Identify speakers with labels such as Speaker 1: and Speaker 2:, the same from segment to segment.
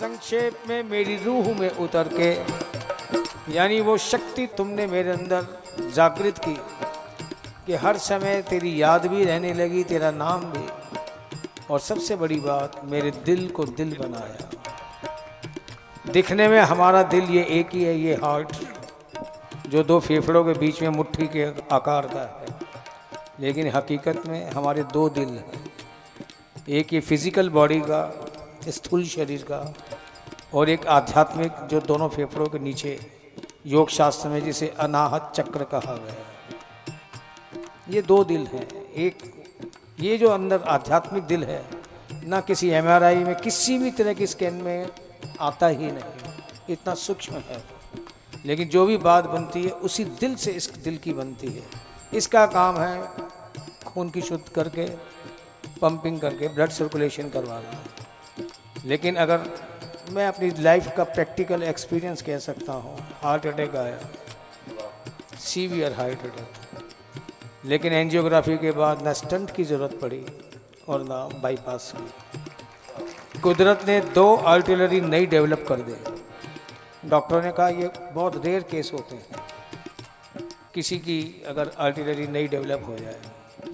Speaker 1: संक्षेप में मेरी रूह में उतर के, यानी वो शक्ति तुमने मेरे अंदर जागृत की, कि हर समय तेरी याद भी रहने लगी, तेरा नाम भी। और सबसे बड़ी बात, मेरे दिल को दिल बनाया। दिखने में हमारा दिल ये एक ही है, ये हार्ट, जो दो फेफड़ों के बीच में मुट्ठी के आकार का है। लेकिन हकीकत में हमारे दो दिल हैं। एक ये फ़िज़िकल बॉडी का, स्थूल शरीर का और एक आध्यात्मिक जो दोनों फेफड़ों के नीचे योग शास्त्र में जिसे अनाहत चक्र कहा गया है। ये दो दिल हैं। एक, ये जो अंदर आध्यात्मिक दिल है, ना किसी एमआरआई में, किसी भी तरह की स्कैन में आता ही नहीं। इतना सूक्ष्म है। लेकिन जो भी बात बनती है, उसी दिल से इस दिल की बनती है। इसका काम है खून की शुद्ध करके पंपिंग करके ब्लड सर्कुलेशन करवाना। लेकिन अगर मैं अपनी लाइफ का प्रैक्टिकल एक्सपीरियंस कह सकता हूँ। हार्ट अटैक आया। सीवियर हार्ट अटैक लेकिन एंजियोग्राफी के बाद ना स्टंट की ज़रूरत पड़ी और ना बाईपास की। कुदरत ने दो आर्टिलरी नई डेवलप कर दी। डॉक्टरों ने कहा, ये बहुत रेयर केस होते हैं। किसी की अगर आर्टिलरी नई डेवलप हो जाए,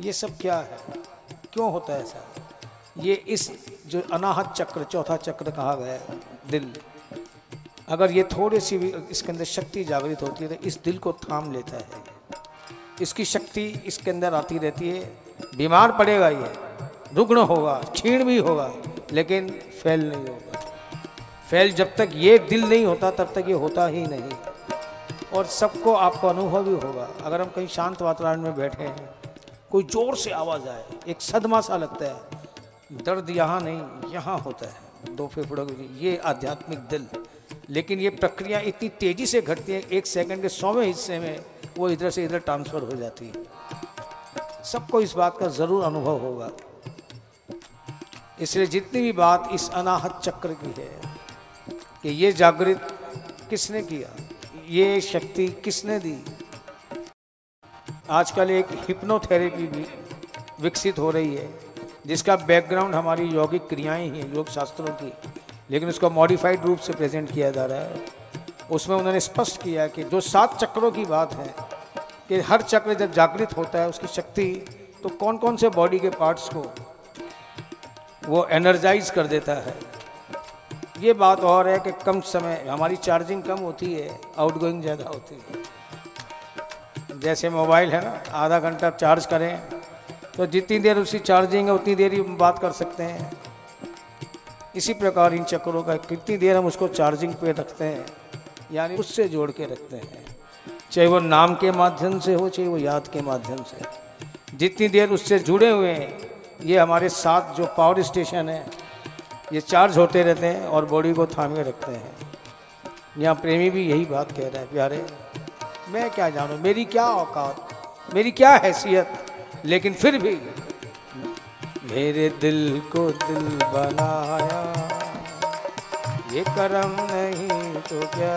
Speaker 1: ये सब क्या है? क्यों होता है ऐसा? ये इस जो अनाहत चक्र, चौथा चक्र कहा गया है दिल। अगर ये थोड़ी सी भी इसके अंदर शक्ति जागृत होती है तो इस दिल को थाम लेता है। इसकी शक्ति इसके अंदर आती रहती है। बीमार पड़ेगा ये। रुग्ण होगा, क्षीण भी होगा, लेकिन फैल नहीं होगा। फैल जब तक ये दिल नहीं होता, तब तक ये होता ही नहीं। और सबको आपको अनुभव भी होगा। अगर हम कहीं शांत वातावरण में बैठे हैं, कोई ज़ोर से आवाज़ आए, एक सदमा सा लगता है, दर्द यहाँ नहीं, यहाँ होता है। दो फेफड़ों के ये आध्यात्मिक दिल। लेकिन ये प्रक्रिया इतनी तेज़ी से घटती है, एक सेकंड के सौवें हिस्से में वो इधर से इधर ट्रांसफ़र हो जाती है। सबको इस बात का ज़रूर अनुभव होगा। इसलिए जितनी भी बात इस अनाहत चक्र की है कि ये जागृत किसने किया, ये शक्ति किसने दी? आजकल एक हिप्नोथेरेपी भी विकसित हो रही है। जिसका बैकग्राउंड हमारी यौगिक क्रियाएँ ही हैं, योग शास्त्रों की। लेकिन उसको मॉडिफाइड रूप से प्रेजेंट किया जा रहा है। उसमें उन्होंने स्पष्ट किया कि जो सात चक्रों की बात है, कि हर चक्र जब जागृत होता है, उसकी शक्ति तो कौन कौन से बॉडी के पार्ट्स को वो एनर्जाइज कर देता है? ये बात और है कि कम समय, हमारी चार्जिंग कम होती है आउटगोइंग ज़्यादा होती है। जैसे मोबाइल है ना, आधा घंटा चार्ज करें तो जितनी देर उसकी चार्जिंग है, उतनी देर ही बात कर सकते हैं। इसी प्रकार इन चक्रों का कितनी देर हम उसको चार्जिंग पे रखते हैं, यानी उससे जोड़ के रखते हैं। चाहे वो नाम के माध्यम से हो, चाहे वो याद के माध्यम से। जितनी देर उससे जुड़े हुए हैं, ये हमारे साथ जो पावर स्टेशन है, ये चार्ज होते रहते हैं और बॉडी को थामे रखते हैं। यहाँ प्रेमी भी यही बात कह रहे हैं, प्यारे, मैं क्या जानूँ? मेरी क्या औकात? मेरी क्या हैसियत? लेकिन फिर भी मेरे दिल को दिल बनाया। ये करम नहीं तो क्या?